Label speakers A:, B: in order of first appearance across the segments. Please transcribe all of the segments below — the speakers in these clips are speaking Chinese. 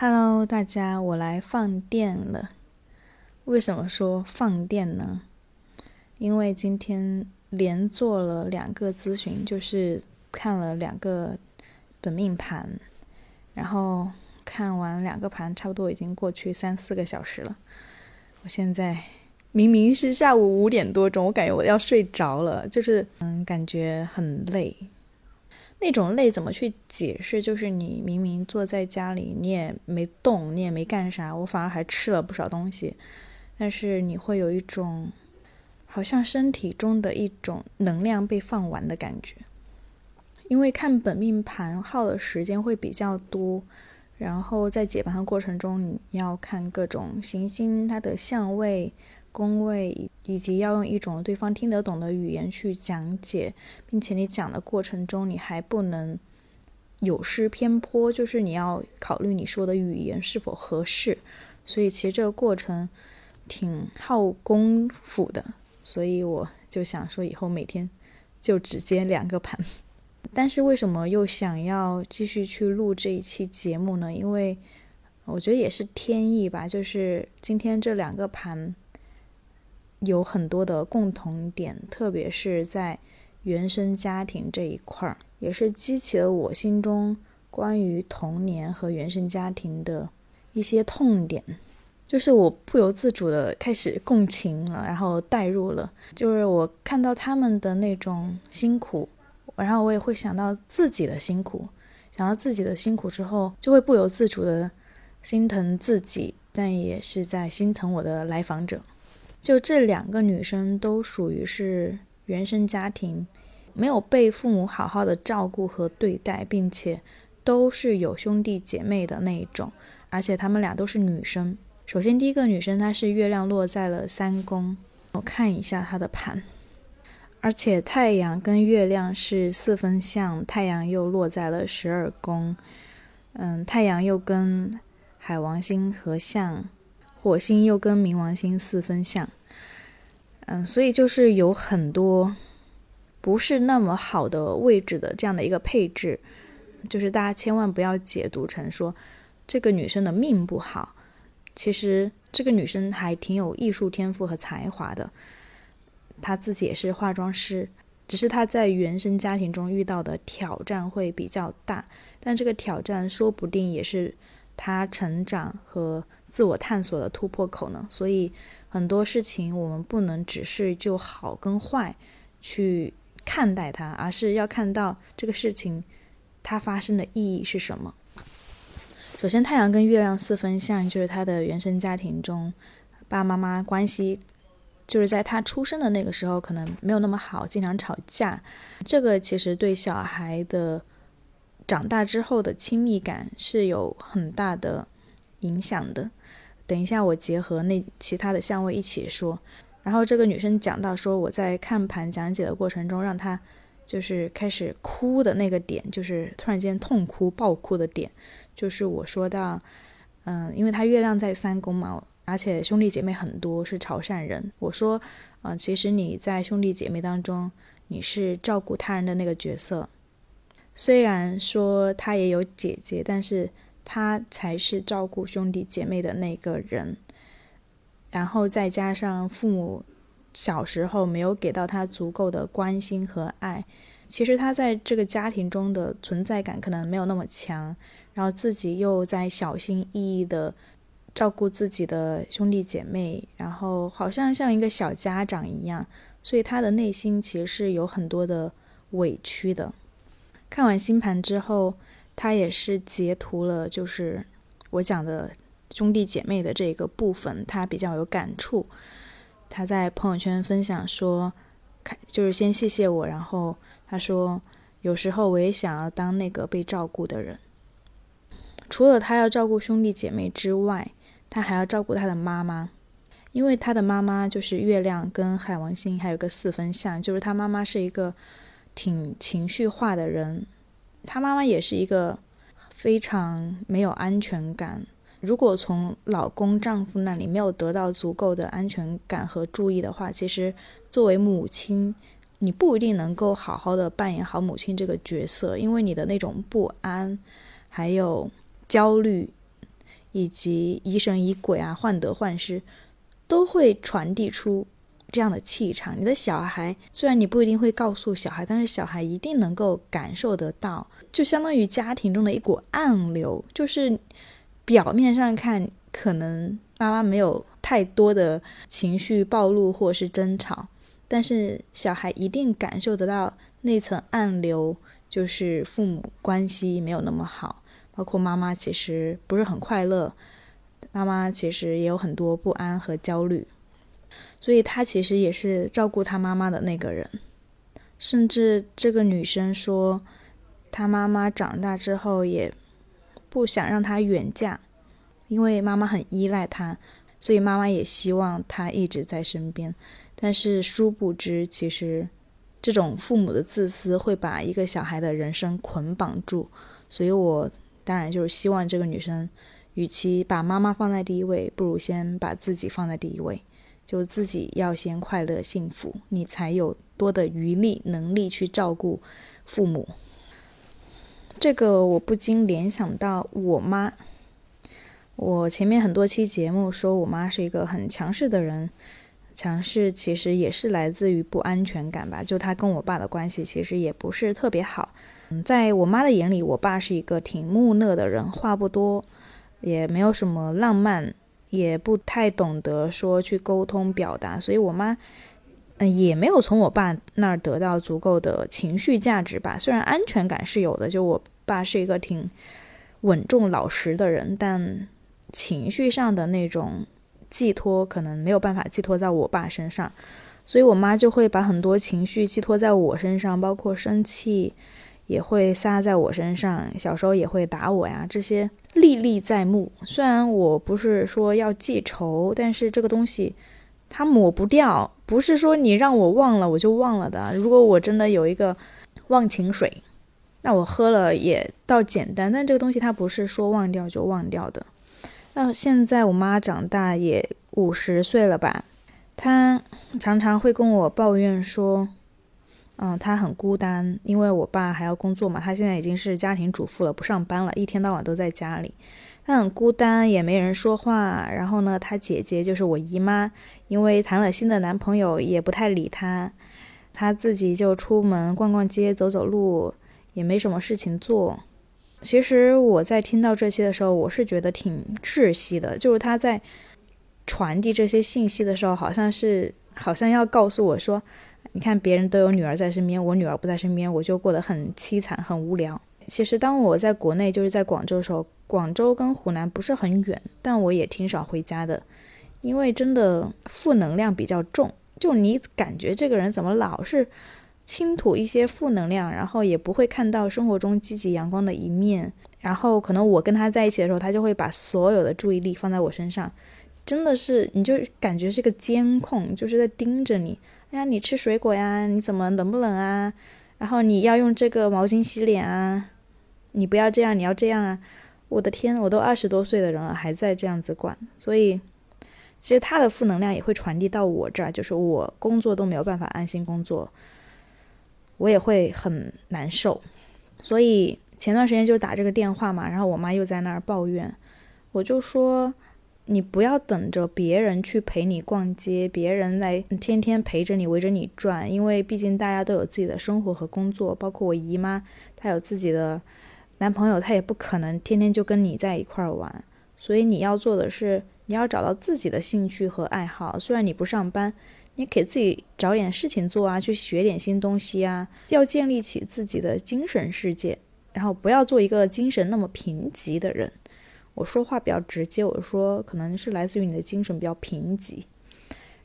A: Hello，大家，我来放电了。为什么说放电呢？因为今天连做了两个咨询，就是看了两个本命盘，然后看完两个盘，差不多已经过去三四个小时了。我现在明明是下午五点多钟，我感觉我要睡着了，就是嗯，感觉很累。那种累怎么去解释？就是你明明坐在家里，你也没动，你也没干啥，我反而还吃了不少东西，但是你会有一种好像身体中的一种能量被放完的感觉。因为看本命盘耗的时间会比较多，然后在解盘的过程中，你要看各种行星它的相位。工位以及要用一种对方听得懂的语言去讲解，并且你讲的过程中你还不能有失偏颇，就是你要考虑你说的语言是否合适。所以其实这个过程挺耗功夫的，所以我就想说以后每天就只接两个盘。但是为什么又想要继续去录这一期节目呢？因为我觉得也是天意吧，就是今天这两个盘。有很多的共同点，特别是在原生家庭这一块儿，也是激起了我心中关于童年和原生家庭的一些痛点，就是我不由自主的开始共情了，然后代入了，就是我看到他们的那种辛苦，然后我也会想到自己的辛苦，想到自己的辛苦之后，就会不由自主的心疼自己，但也是在心疼我的来访者。就这两个女生都属于是原生家庭，没有被父母好好的照顾和对待，并且都是有兄弟姐妹的那一种，而且她们俩都是女生。首先第一个女生她是月亮落在了三宫，我看一下她的盘，而且太阳跟月亮是四分相，太阳又落在了十二宫，嗯，太阳又跟海王星合相。火星又跟冥王星四分相，嗯，所以就是有很多不是那么好的位置的这样的一个配置，就是大家千万不要解读成说这个女生的命不好，其实这个女生还挺有艺术天赋和才华的，她自己也是化妆师，只是她在原生家庭中遇到的挑战会比较大，但这个挑战说不定也是。他成长和自我探索的突破口呢？所以很多事情我们不能只是就好跟坏去看待它，而是要看到这个事情它发生的意义是什么。首先，太阳跟月亮四分相，就是他的原生家庭中爸爸妈妈关系，就是在他出生的那个时候可能没有那么好，经常吵架。这个其实对小孩的。长大之后的亲密感是有很大的影响的。等一下，我结合那其他的相位一起说。然后这个女生讲到说，我在看盘讲解的过程中，让她就是开始哭的那个点，就是突然间痛哭、爆哭的点，就是我说到，嗯，因为她月亮在三宫嘛，而且兄弟姐妹很多，是潮汕人。我说，嗯，其实你在兄弟姐妹当中，你是照顾他人的那个角色。虽然说他也有姐姐，但是他才是照顾兄弟姐妹的那个人。然后再加上父母小时候没有给到他足够的关心和爱，其实他在这个家庭中的存在感可能没有那么强。然后自己又在小心翼翼的照顾自己的兄弟姐妹，然后好像像一个小家长一样，所以他的内心其实是有很多的委屈的。看完星盘之后，他也是截图了，就是我讲的兄弟姐妹的这个部分，他比较有感触。他在朋友圈分享说，开就是先谢谢我，然后他说，有时候我也想要当那个被照顾的人。除了他要照顾兄弟姐妹之外，他还要照顾他的妈妈，因为他的妈妈就是月亮跟海王星还有个四分相，就是他妈妈是一个。挺情绪化的人，他妈妈也是一个非常没有安全感。如果从老公、丈夫那里没有得到足够的安全感和注意的话，其实作为母亲，你不一定能够好好的扮演好母亲这个角色，因为你的那种不安，还有焦虑，以及疑神疑鬼啊、患得患失，都会传递出这样的气场。你的小孩虽然你不一定会告诉小孩，但是小孩一定能够感受得到，就相当于家庭中的一股暗流，就是表面上看可能妈妈没有太多的情绪暴露或是争吵，但是小孩一定感受得到那层暗流。就是父母关系没有那么好，包括妈妈其实不是很快乐，妈妈其实也有很多不安和焦虑，所以她其实也是照顾她妈妈的那个人。甚至这个女生说，她妈妈长大之后也不想让她远嫁，因为妈妈很依赖她，所以妈妈也希望她一直在身边。但是殊不知，其实。这种父母的自私会把一个小孩的人生捆绑住，所以我当然就是希望这个女生，与其把妈妈放在第一位，不如先把自己放在第一位，就自己要先快乐幸福，你才有多的余力能力去照顾父母。这个我不禁联想到我妈，我前面很多期节目说我妈是一个很强势的人。强势其实也是来自于不安全感吧，就她跟我爸的关系其实也不是特别好。嗯，在我妈的眼里，我爸是一个挺木讷的人，话不多，也没有什么浪漫，也不太懂得说去沟通表达，所以我妈嗯也没有从我爸那儿得到足够的情绪价值吧。虽然安全感是有的，就我爸是一个挺稳重老实的人，但情绪上的那种。寄托可能没有办法寄托在我爸身上，所以我妈就会把很多情绪寄托在我身上，包括生气也会撒在我身上，小时候也会打我呀，这些历历在目。虽然我不是说要记仇，但是这个东西它抹不掉，不是说你让我忘了我就忘了的。如果我真的有一个忘情水，那我喝了也倒简单，但这个东西它不是说忘掉就忘掉的。那现在我妈长大也五十岁了吧，她常常会跟我抱怨说，嗯，她很孤单，因为我爸还要工作嘛，她现在已经是家庭主妇了，不上班了，一天到晚都在家里，她很孤单，也没人说话。然后呢，她姐姐就是我姨妈，因为谈了新的男朋友，也不太理她，她自己就出门逛逛街、走走路，也没什么事情做。其实我在听到这些的时候，我是觉得挺窒息的。就是他在传递这些信息的时候，好像是好像要告诉我说：“你看，别人都有女儿在身边，我女儿不在身边，我就过得很凄惨、很无聊。”其实当我在国内，就是在广州的时候，广州跟湖南不是很远，但我也挺少回家的，因为真的负能量比较重。就你感觉这个人怎么老是……倾吐一些负能量，然后也不会看到生活中积极阳光的一面。然后可能我跟他在一起的时候，他就会把所有的注意力放在我身上，真的是你就感觉是个监控，就是在盯着你。哎呀，你吃水果呀？你怎么冷不冷啊？然后你要用这个毛巾洗脸啊？你不要这样，你要这样啊！我的天，我都二十多岁的人了，还在这样子管。所以，其实他的负能量也会传递到我这儿，就是我工作都没有办法安心工作。我也会很难受，所以前段时间就打这个电话嘛，然后我妈又在那儿抱怨，我就说你不要等着别人去陪你逛街，别人来天天陪着你围着你转，因为毕竟大家都有自己的生活和工作，包括我姨妈，她有自己的男朋友，她也不可能天天就跟你在一块儿玩，所以你要做的是，你要找到自己的兴趣和爱好，虽然你不上班。你给自己找点事情做啊，去学点新东西啊，要建立起自己的精神世界，然后不要做一个精神那么贫瘠的人。我说话比较直接，我说可能是来自于你的精神比较贫瘠。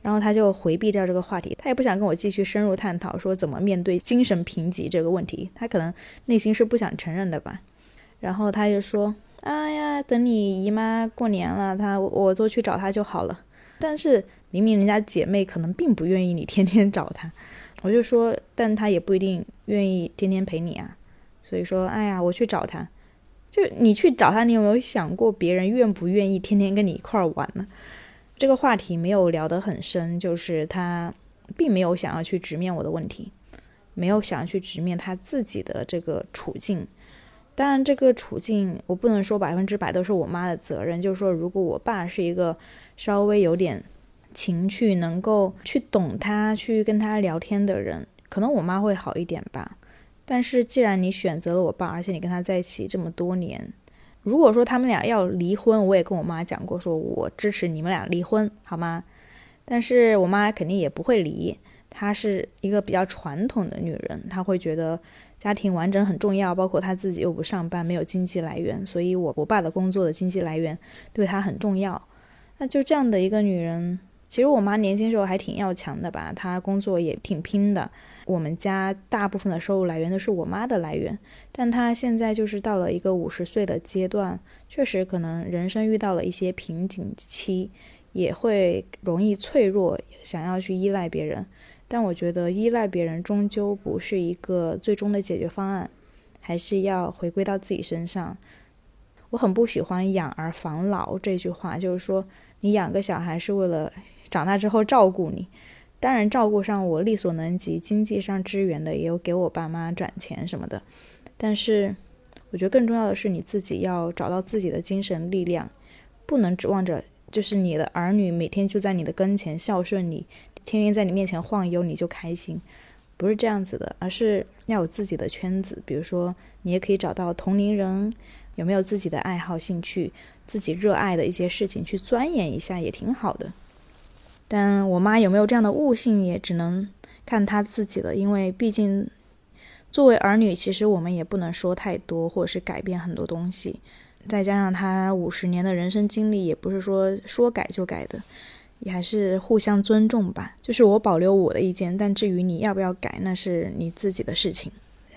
A: 然后他就回避掉这个话题，他也不想跟我继续深入探讨说怎么面对精神贫瘠这个问题，他可能内心是不想承认的吧。然后他就说：“哎呀，等你姨妈过年了，他我多去找她就好了。”但是。明明人家姐妹可能并不愿意你天天找她，我就说，但她也不一定愿意天天陪你啊。所以说，哎呀，我去找她，就你去找他，你有没有想过别人愿不愿意天天跟你一块儿玩呢？这个话题没有聊得很深，就是他并没有想要去直面我的问题，没有想要去直面他自己的这个处境，当然，这个处境我不能说百分之百都是我妈的责任。就是说，如果我爸是一个稍微有点情趣，能够去懂他、去跟他聊天的人，可能我妈会好一点吧。但是，既然你选择了我爸，而且你跟他在一起这么多年，如果说他们俩要离婚，我也跟我妈讲过，说我支持你们俩离婚，好吗？但是我妈肯定也不会离，她是一个比较传统的女人，她会觉得家庭完整很重要，包括她自己又不上班，没有经济来源，所以我我爸的工作的经济来源对她很重要。那就这样的一个女人。其实我妈年轻时候还挺要强的吧，她工作也挺拼的。我们家大部分的收入来源都是我妈的来源，但她现在就是到了一个五十岁的阶段，确实可能人生遇到了一些瓶颈期，也会容易脆弱，想要去依赖别人。但我觉得依赖别人终究不是一个最终的解决方案，还是要回归到自己身上。我很不喜欢“养儿防老”这句话，就是说你养个小孩是为了。长大之后照顾你，当然照顾上我力所能及，经济上支援的也有给我爸妈转钱什么的。但是我觉得更重要的是你自己要找到自己的精神力量，不能指望着就是你的儿女每天就在你的跟前孝顺你，天天在你面前晃悠你就开心，不是这样子的，而是要有自己的圈子。比如说你也可以找到同龄人，有没有自己的爱好兴趣，自己热爱的一些事情去钻研一下也挺好的。但我妈有没有这样的悟性，也只能看她自己了。因为毕竟，作为儿女，其实我们也不能说太多，或者是改变很多东西。再加上她五十年的人生经历，也不是说说改就改的，也还是互相尊重吧。就是我保留我的意见，但至于你要不要改，那是你自己的事情。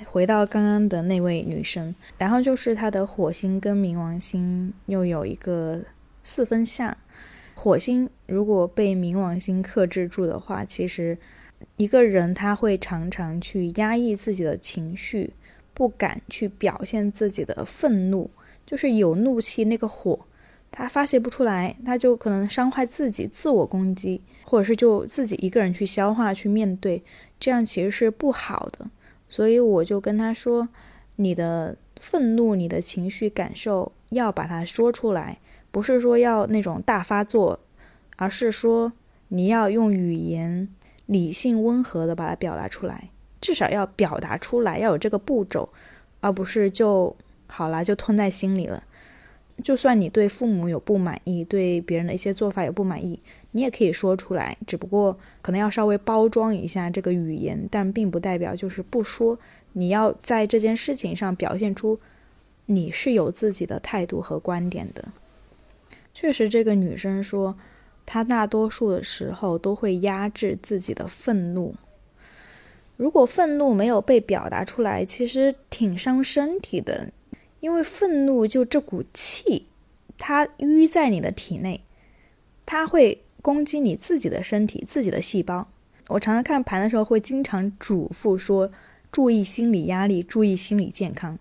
A: 回到刚刚的那位女生，然后就是她的火星跟冥王星又有一个四分相。火星如果被冥王星克制住的话，其实一个人他会常常去压抑自己的情绪，不敢去表现自己的愤怒，就是有怒气那个火，他发泄不出来，他就可能伤害自己，自我攻击，或者是就自己一个人去消化、去面对，这样其实是不好的。所以我就跟他说：“你的愤怒、你的情绪感受要把它说出来。”不是说要那种大发作，而是说你要用语言理性温和的把它表达出来，至少要表达出来，要有这个步骤，而不是就好了就吞在心里了。就算你对父母有不满意，对别人的一些做法有不满意，你也可以说出来，只不过可能要稍微包装一下这个语言，但并不代表就是不说。你要在这件事情上表现出你是有自己的态度和观点的。确实，这个女生说，她大多数的时候都会压制自己的愤怒。如果愤怒没有被表达出来，其实挺伤身体的，因为愤怒就这股气，它淤在你的体内，它会攻击你自己的身体、自己的细胞。我常常看盘的时候，会经常嘱咐说，注意心理压力，注意心理健康，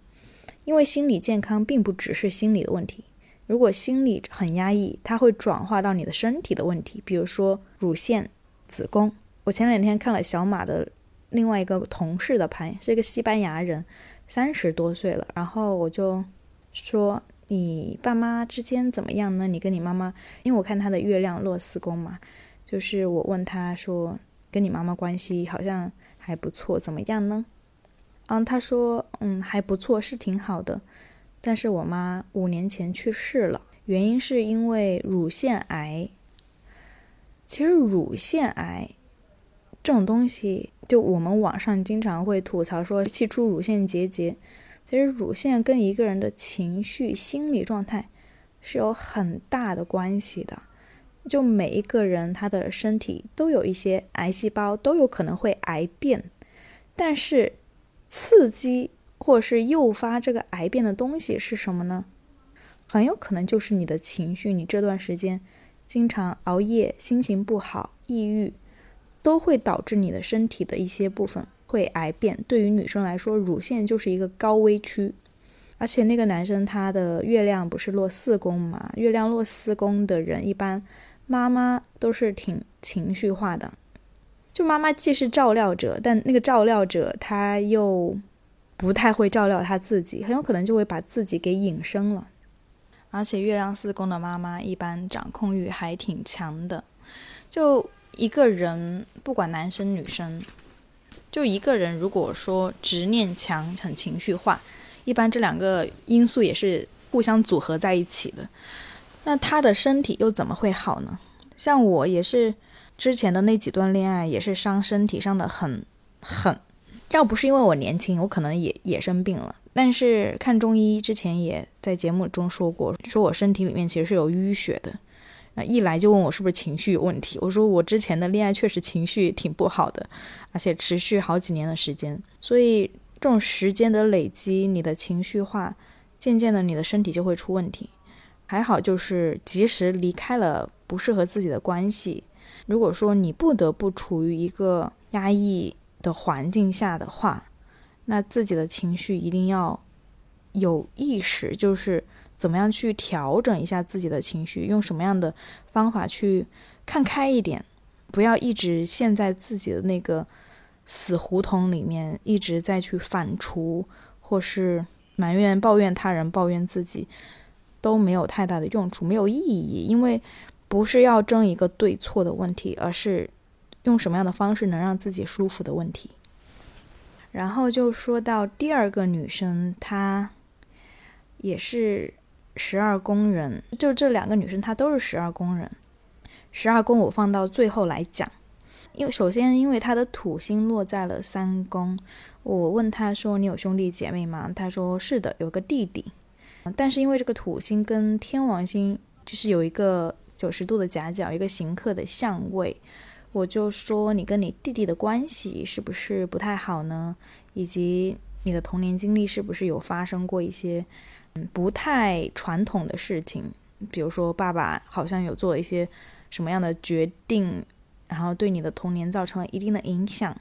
A: 因为心理健康并不只是心理的问题。如果心里很压抑，它会转化到你的身体的问题，比如说乳腺、子宫。我前两天看了小马的另外一个同事的盘，是一个西班牙人，三十多岁了。然后我就说：“你爸妈之间怎么样呢？你跟你妈妈，因为我看他的月亮落四宫嘛，就是我问他说，跟你妈妈关系好像还不错，怎么样呢？嗯，他说，嗯，还不错，是挺好的。”但是我妈五年前去世了，原因是因为乳腺癌。其实乳腺癌这种东西，就我们网上经常会吐槽说气出乳腺结节。其实乳腺跟一个人的情绪、心理状态是有很大的关系的。就每一个人他的身体都有一些癌细胞，都有可能会癌变，但是刺激。或者是诱发这个癌变的东西是什么呢？很有可能就是你的情绪，你这段时间经常熬夜、心情不好、抑郁，都会导致你的身体的一些部分会癌变。对于女生来说，乳腺就是一个高危区。而且那个男生他的月亮不是落四宫嘛？月亮落四宫的人，一般妈妈都是挺情绪化的。就妈妈既是照料者，但那个照料者他又。不太会照料他自己，很有可能就会把自己给隐身了。而且月亮四宫的妈妈一般掌控欲还挺强的，就一个人不管男生女生，就一个人如果说执念强、很情绪化，一般这两个因素也是互相组合在一起的。那他的身体又怎么会好呢？像我也是之前的那几段恋爱也是伤身体伤的很狠，要不是因为我年轻，我可能也也生病了。但是看中医之前也在节目中说过，说我身体里面其实是有淤血的，啊，一来就问我是不是情绪有问题。我说我之前的恋爱确实情绪挺不好的，而且持续好几年的时间，所以这种时间的累积，你的情绪化，渐渐的你的身体就会出问题。还好就是及时离开了不适合自己的关系。如果说你不得不处于一个压抑的环境下的话，那自己的情绪一定要有意识，就是怎么样去调整一下自己的情绪，用什么样的方法去看开一点，不要一直陷在自己的那个死胡同里面，一直在去反刍，或是埋怨、抱怨他人、抱怨自己，都没有太大的用处，没有意义，因为不是要争一个对错的问题，而是用什么样的方式能让自己舒服的问题。然后就说到第二个女生，她也是十二宫人。就这两个女生，她都是十二宫人。十二宫我放到最后来讲，因为首先因为她的土星落在了三宫。我问她说：“你有兄弟姐妹吗？”她说：“是的，有个弟弟。”但是因为这个土星跟天王星就是有一个九十度的夹角，一个刑克的相位。我就说你跟你弟弟的关系是不是不太好呢？以及你的童年经历是不是有发生过一些嗯不太传统的事情？比如说爸爸好像有做一些什么样的决定，然后对你的童年造成了一定的影响。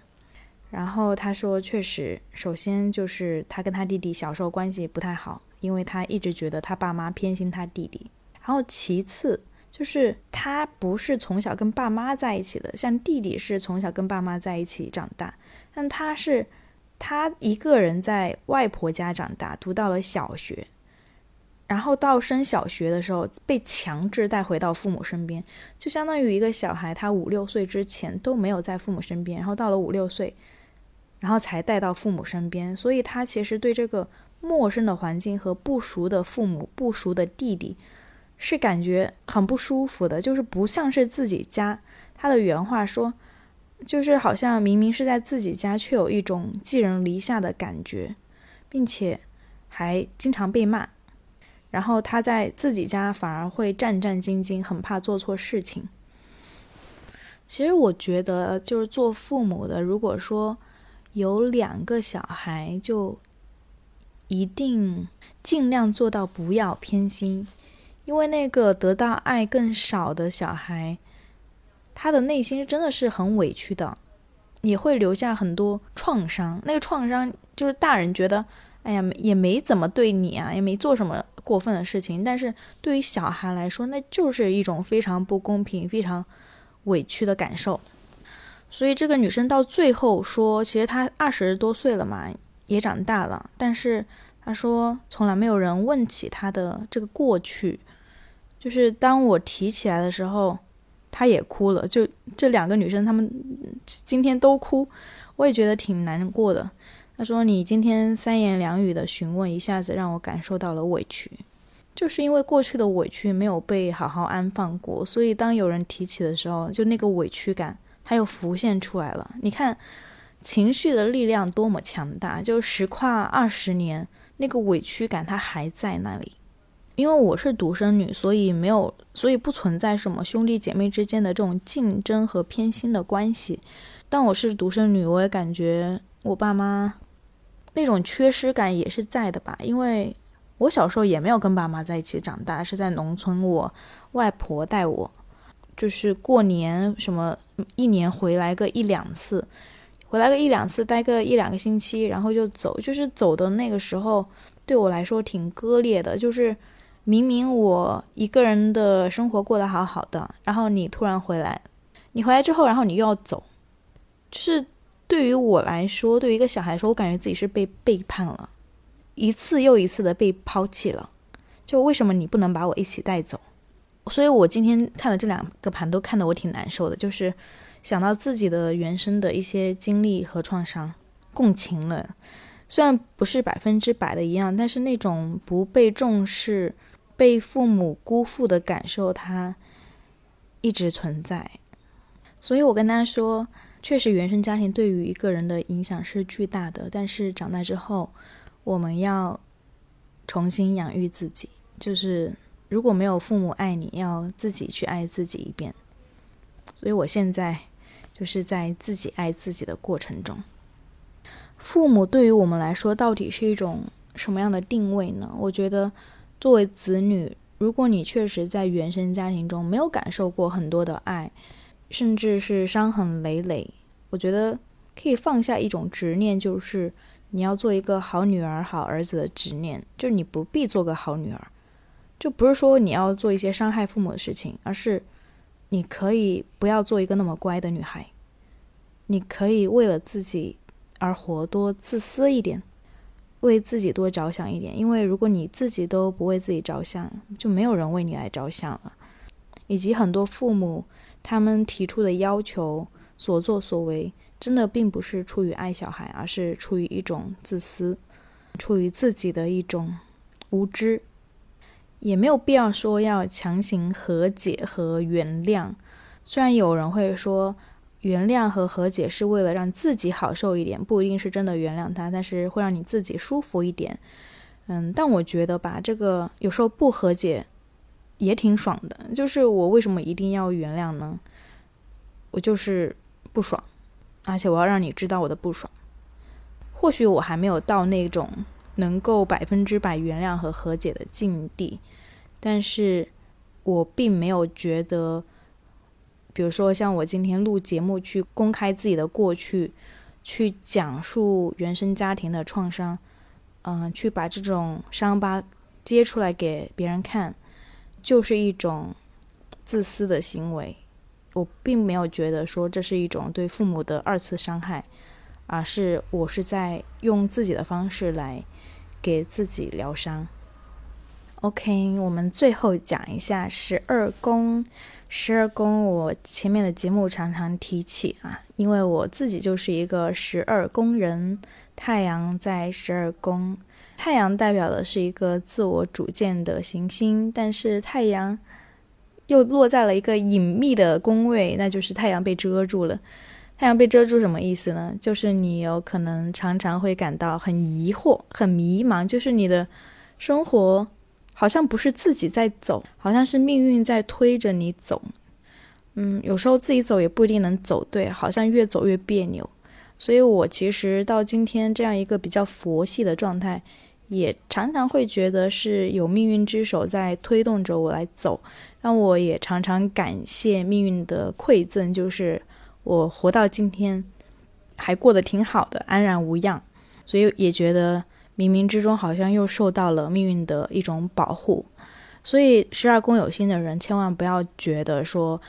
A: 然后他说，确实，首先就是他跟他弟弟小时候关系不太好，因为他一直觉得他爸妈偏心他弟弟。然后其次。就是他不是从小跟爸妈在一起的，像弟弟是从小跟爸妈在一起长大，但他是他一个人在外婆家长大，读到了小学，然后到升小学的时候被强制带回到父母身边，就相当于一个小孩，他五六岁之前都没有在父母身边，然后到了五六岁，然后才带到父母身边，所以他其实对这个陌生的环境和不熟的父母、不熟的弟弟。是感觉很不舒服的，就是不像是自己家。他的原话说，就是好像明明是在自己家，却有一种寄人篱下的感觉，并且还经常被骂。然后他在自己家反而会战战兢兢，很怕做错事情。其实我觉得，就是做父母的，如果说有两个小孩，就一定尽量做到不要偏心。因为那个得到爱更少的小孩，他的内心真的是很委屈的，也会留下很多创伤。那个创伤就是大人觉得，哎呀，也没怎么对你啊，也没做什么过分的事情，但是对于小孩来说，那就是一种非常不公平、非常委屈的感受。所以这个女生到最后说，其实她二十多岁了嘛，也长大了，但是她说从来没有人问起她的这个过去。就是当我提起来的时候，她也哭了。就这两个女生，她们今天都哭，我也觉得挺难过的。她说：“你今天三言两语的询问，一下子让我感受到了委屈，就是因为过去的委屈没有被好好安放过，所以当有人提起的时候，就那个委屈感，它又浮现出来了。你看，情绪的力量多么强大，就时跨二十年，那个委屈感它还在那里。”因为我是独生女，所以没有，所以不存在什么兄弟姐妹之间的这种竞争和偏心的关系。但我是独生女，我也感觉我爸妈那种缺失感也是在的吧。因为我小时候也没有跟爸妈在一起长大，是在农村，我外婆带我，就是过年什么一年回来个一两次，回来个一两次，待个一两个星期，然后就走。就是走的那个时候，对我来说挺割裂的，就是。明明我一个人的生活过得好好的，然后你突然回来，你回来之后，然后你又要走，就是对于我来说，对于一个小孩说，我感觉自己是被背叛了，一次又一次的被抛弃了。就为什么你不能把我一起带走？所以我今天看的这两个盘都看得我挺难受的，就是想到自己的原生的一些经历和创伤，共情了。虽然不是百分之百的一样，但是那种不被重视、被父母辜负的感受，它一直存在。所以我跟他说，确实原生家庭对于一个人的影响是巨大的，但是长大之后，我们要重新养育自己，就是。如果没有父母爱你，要自己去爱自己一遍。所以我现在就是在自己爱自己的过程中。父母对于我们来说，到底是一种什么样的定位呢？我觉得，作为子女，如果你确实在原生家庭中没有感受过很多的爱，甚至是伤痕累累，我觉得可以放下一种执念，就是你要做一个好女儿、好儿子的执念，就是你不必做个好女儿。就不是说你要做一些伤害父母的事情，而是你可以不要做一个那么乖的女孩，你可以为了自己而活，多自私一点，为自己多着想一点。因为如果你自己都不为自己着想，就没有人为你来着想了。以及很多父母他们提出的要求、所作所为，真的并不是出于爱小孩，而是出于一种自私，出于自己的一种无知。也没有必要说要强行和解和原谅，虽然有人会说原谅和和解是为了让自己好受一点，不一定是真的原谅他，但是会让你自己舒服一点。嗯，但我觉得吧，这个有时候不和解也挺爽的。就是我为什么一定要原谅呢？我就是不爽，而且我要让你知道我的不爽。或许我还没有到那种。能够百分之百原谅和和解的境地，但是我并没有觉得，比如说像我今天录节目去公开自己的过去，去讲述原生家庭的创伤，嗯，去把这种伤疤揭出来给别人看，就是一种自私的行为。我并没有觉得说这是一种对父母的二次伤害，而是我是在用自己的方式来。给自己疗伤。OK，我们最后讲一下十二宫。十二宫，我前面的节目常常提起啊，因为我自己就是一个十二宫人。太阳在十二宫，太阳代表的是一个自我主见的行星，但是太阳又落在了一个隐秘的宫位，那就是太阳被遮住了。太阳被遮住什么意思呢？就是你有可能常常会感到很疑惑、很迷茫，就是你的生活好像不是自己在走，好像是命运在推着你走。嗯，有时候自己走也不一定能走对，好像越走越别扭。所以我其实到今天这样一个比较佛系的状态，也常常会觉得是有命运之手在推动着我来走。但我也常常感谢命运的馈赠，就是。我活到今天，还过得挺好的，安然无恙，所以也觉得冥冥之中好像又受到了命运的一种保护。所以十二宫有心的人，千万不要觉得说，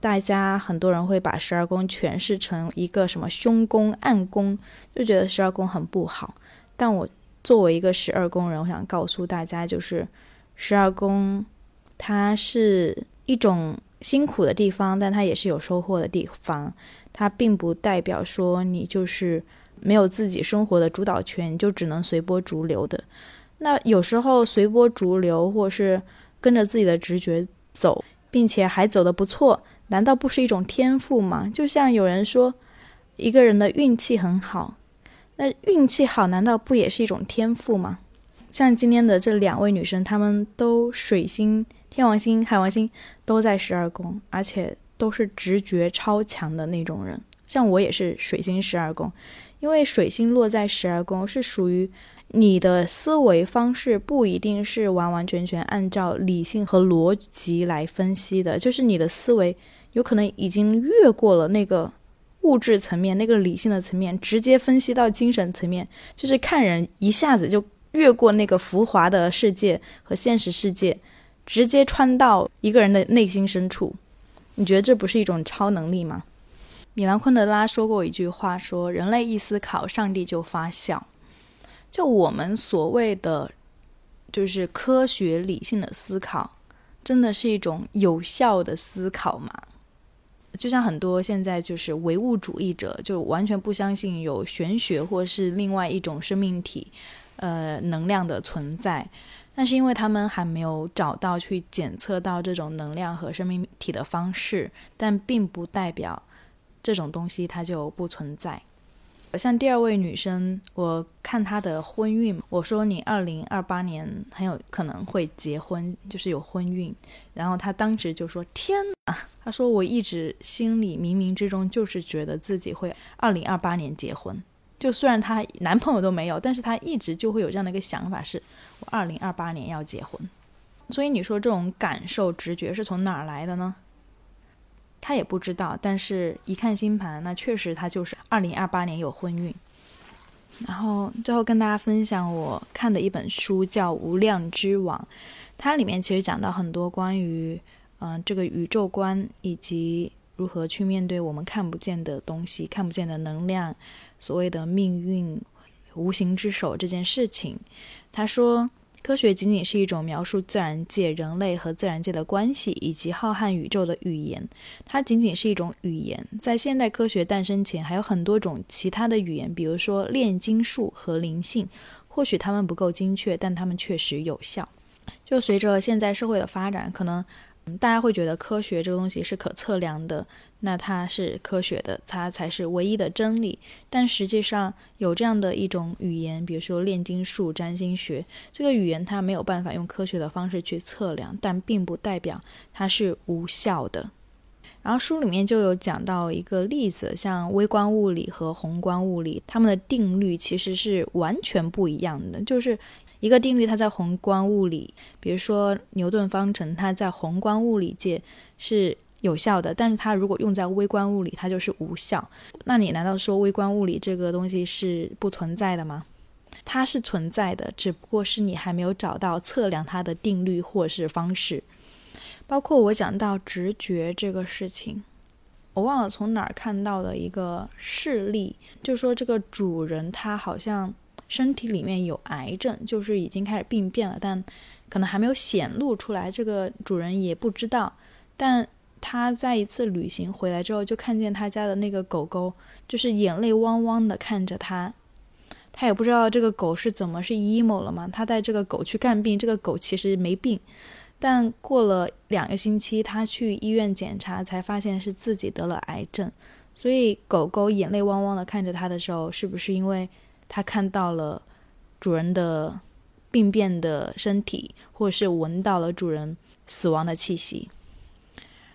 A: 大家很多人会把十二宫诠释成一个什么凶宫暗宫，就觉得十二宫很不好。但我作为一个十二宫人，我想告诉大家，就是十二宫它是一种。辛苦的地方，但它也是有收获的地方。它并不代表说你就是没有自己生活的主导权，就只能随波逐流的。那有时候随波逐流，或是跟着自己的直觉走，并且还走得不错，难道不是一种天赋吗？就像有人说，一个人的运气很好，那运气好难道不也是一种天赋吗？像今天的这两位女生，她们都水星。天王星、海王星都在十二宫，而且都是直觉超强的那种人。像我也是水星十二宫，因为水星落在十二宫是属于你的思维方式不一定是完完全全按照理性和逻辑来分析的，就是你的思维有可能已经越过了那个物质层面、那个理性的层面，直接分析到精神层面，就是看人一下子就越过那个浮华的世界和现实世界。直接穿到一个人的内心深处，你觉得这不是一种超能力吗？米兰昆德拉说过一句话，说人类一思考，上帝就发笑。就我们所谓的，就是科学理性的思考，真的是一种有效的思考吗？就像很多现在就是唯物主义者，就完全不相信有玄学或是另外一种生命体，呃，能量的存在。但是因为他们还没有找到去检测到这种能量和生命体的方式，但并不代表。这种东西它就不存在。像第二位女生，我看她的婚运，我说你二零二八年很有可能会结婚，就是有婚运。然后她当时就说：“天哪！”她说：“我一直心里冥冥之中就是觉得自己会二零二八年结婚。就虽然她男朋友都没有，但是她一直就会有这样的一个想法，是我二零二八年要结婚。所以你说这种感受、直觉是从哪儿来的呢？”他也不知道，但是一看星盘，那确实他就是二零二八年有婚运。然后最后跟大家分享我看的一本书，叫《无量之网》，它里面其实讲到很多关于嗯这个宇宙观以及如何去面对我们看不见的东西、看不见的能量，所谓的命运、无形之手这件事情。他说。科学仅仅是一种描述自然界、人类和自然界的关系以及浩瀚宇宙的语言。它仅仅是一种语言。在现代科学诞生前，还有很多种其他的语言，比如说炼金术和灵性。或许它们不够精确，但它们确实有效。就随着现在社会的发展，可能。大家会觉得科学这个东西是可测量的，那它是科学的，它才是唯一的真理。但实际上有这样的一种语言，比如说炼金术、占星学，这个语言它没有办法用科学的方式去测量，但并不代表它是无效的。然后书里面就有讲到一个例子，像微观物理和宏观物理，它们的定律其实是完全不一样的，就是。一个定律，它在宏观物理，比如说牛顿方程，它在宏观物理界是有效的，但是它如果用在微观物理，它就是无效。那你难道说微观物理这个东西是不存在的吗？它是存在的，只不过是你还没有找到测量它的定律或是方式。包括我讲到直觉这个事情，我忘了从哪儿看到的一个事例，就说这个主人他好像。身体里面有癌症，就是已经开始病变了，但可能还没有显露出来，这个主人也不知道。但他在一次旅行回来之后，就看见他家的那个狗狗，就是眼泪汪汪的看着他。他也不知道这个狗是怎么是 emo 了嘛？他带这个狗去看病，这个狗其实没病。但过了两个星期，他去医院检查，才发现是自己得了癌症。所以狗狗眼泪汪汪的看着他的时候，是不是因为？他看到了主人的病变的身体，或者是闻到了主人死亡的气息，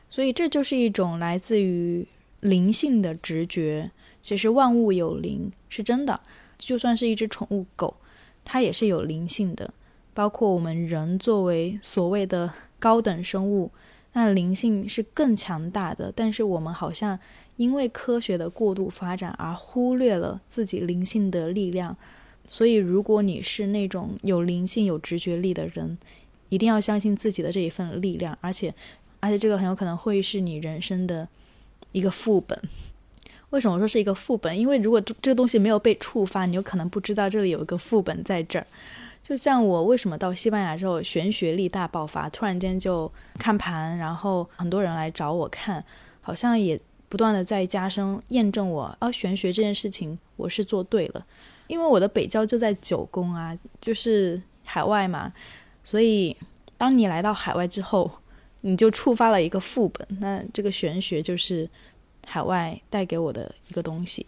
A: 所以这就是一种来自于灵性的直觉。其实万物有灵是真的，就算是一只宠物狗，它也是有灵性的。包括我们人作为所谓的高等生物，那灵性是更强大的。但是我们好像。因为科学的过度发展而忽略了自己灵性的力量，所以如果你是那种有灵性、有直觉力的人，一定要相信自己的这一份力量，而且，而且这个很有可能会是你人生的一个副本。为什么说是一个副本？因为如果这个东西没有被触发，你有可能不知道这里有一个副本在这儿。就像我为什么到西班牙之后玄学力大爆发，突然间就看盘，然后很多人来找我看，好像也。不断的在加深验证我啊玄学这件事情我是做对了，因为我的北郊就在九宫啊，就是海外嘛，所以当你来到海外之后，你就触发了一个副本，那这个玄学就是海外带给我的一个东西。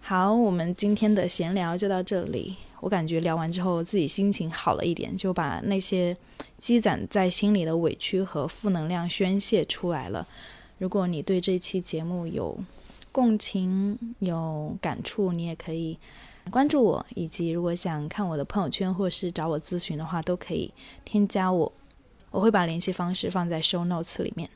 A: 好，我们今天的闲聊就到这里，我感觉聊完之后自己心情好了一点，就把那些积攒在心里的委屈和负能量宣泄出来了。如果你对这期节目有共情、有感触，你也可以关注我。以及如果想看我的朋友圈或是找我咨询的话，都可以添加我，我会把联系方式放在 show notes 里面。